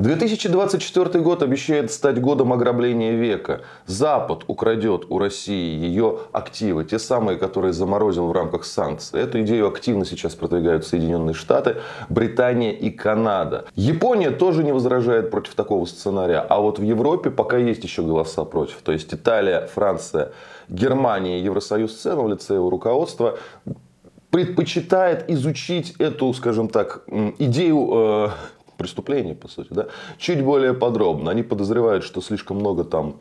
2024 год обещает стать годом ограбления века. Запад украдет у России ее активы, те самые, которые заморозил в рамках санкций. Эту идею активно сейчас продвигают Соединенные Штаты, Британия и Канада. Япония тоже не возражает против такого сценария, а вот в Европе пока есть еще голоса против. То есть Италия, Франция, Германия, Евросоюз в в лице его руководства предпочитает изучить эту, скажем так, идею э, преступление, по сути, да, чуть более подробно. Они подозревают, что слишком много там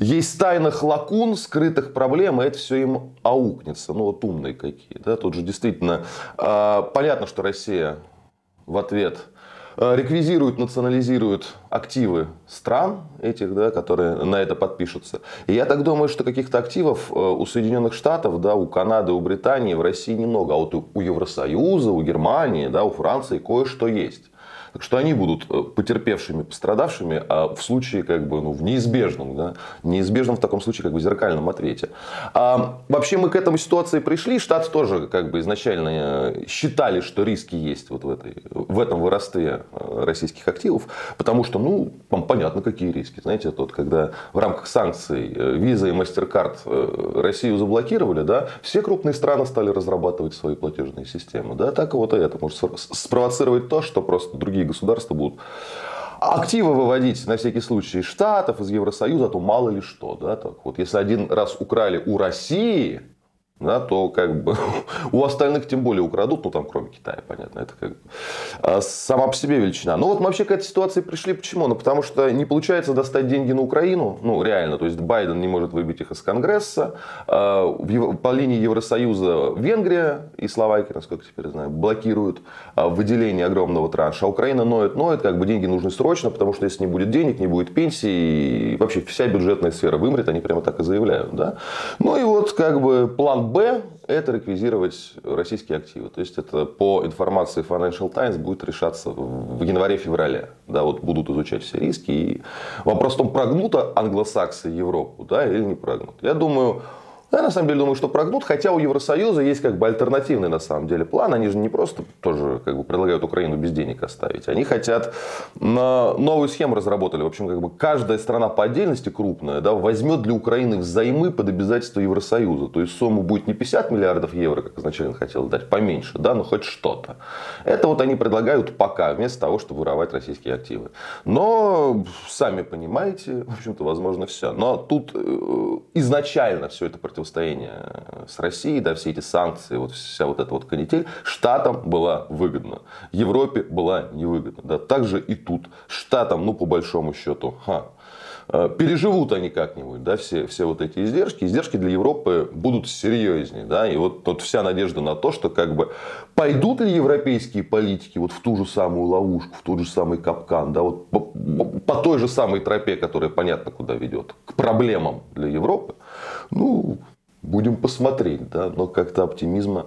есть тайных лакун, скрытых проблем, и это все им аукнется. Ну, вот умные какие. Да? Тут же действительно э, понятно, что Россия в ответ а, реквизирует, национализирует активы стран этих, да, которые на это подпишутся. И я так думаю, что каких-то активов а, у Соединенных Штатов, да, у Канады, у Британии в России немного. А вот у Евросоюза, у Германии, да, у Франции кое-что есть. Так что они будут э, потерпевшими, пострадавшими, а в случае, как бы, ну, в неизбежном, да, неизбежном в таком случае, как бы, зеркальном ответе. А, вообще мы к этому ситуации пришли. Штаты тоже, как бы, изначально э, считали, что риски есть вот в, этой, в этом выросте э, российских активов, потому что, ну, вам понятно, какие риски. Знаете, тот, когда в рамках санкций Visa и MasterCard Россию заблокировали, да, все крупные страны стали разрабатывать свои платежные системы. Да, так вот и это может спровоцировать то, что просто другие другие государства будут активы выводить на всякий случай из Штатов, из Евросоюза, то мало ли что. Да, так вот, если один раз украли у России, да, то как бы у остальных тем более украдут, ну там кроме Китая, понятно, это как бы а, сама по себе величина. Ну вот мы вообще к этой ситуации пришли почему? Ну потому что не получается достать деньги на Украину, ну реально, то есть Байден не может выбить их из Конгресса, а, по линии Евросоюза Венгрия и Словакия, насколько теперь знаю, блокируют а, выделение огромного транша, а Украина ноет, ноет, как бы деньги нужны срочно, потому что если не будет денег, не будет пенсии, и вообще вся бюджетная сфера вымрет, они прямо так и заявляют, да. Ну и вот как бы план Б – это реквизировать российские активы. То есть это по информации Financial Times будет решаться в январе-феврале. Да, вот будут изучать все риски. И вопрос в том, прогнут англосаксы Европу да, или не прогнут. Я думаю, я на самом деле думаю, что прогнут, хотя у Евросоюза есть как бы альтернативный на самом деле план. Они же не просто тоже как бы предлагают Украину без денег оставить. Они хотят на новую схему разработали. В общем, как бы каждая страна по отдельности крупная да, возьмет для Украины взаймы под обязательство Евросоюза. То есть сумма будет не 50 миллиардов евро, как изначально хотел дать, поменьше, да, но хоть что-то. Это вот они предлагают пока, вместо того, чтобы воровать российские активы. Но сами понимаете, в общем-то, возможно, все. Но тут э, изначально все это противостоит противостояние с Россией, да, все эти санкции, вот вся вот эта вот канитель, Штатам была выгодна. Европе была невыгодна. Да. Также и тут. Штатам, ну, по большому счету, ха, э, переживут они как-нибудь, да, все, все вот эти издержки. Издержки для Европы будут серьезнее, да, и вот, вот вся надежда на то, что как бы пойдут ли европейские политики вот в ту же самую ловушку, в тот же самый капкан, да, вот по, по той же самой тропе, которая понятно куда ведет, к проблемам для Европы, ну, Будем посмотреть, да, но как-то оптимизма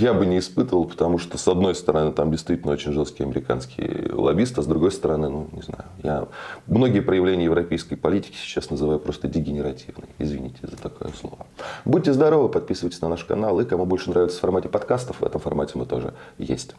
я бы не испытывал, потому что, с одной стороны, там действительно очень жесткие американские лоббисты, а с другой стороны, ну, не знаю, я многие проявления европейской политики сейчас называю просто дегенеративной. Извините за такое слово. Будьте здоровы, подписывайтесь на наш канал, и кому больше нравится в формате подкастов, в этом формате мы тоже есть.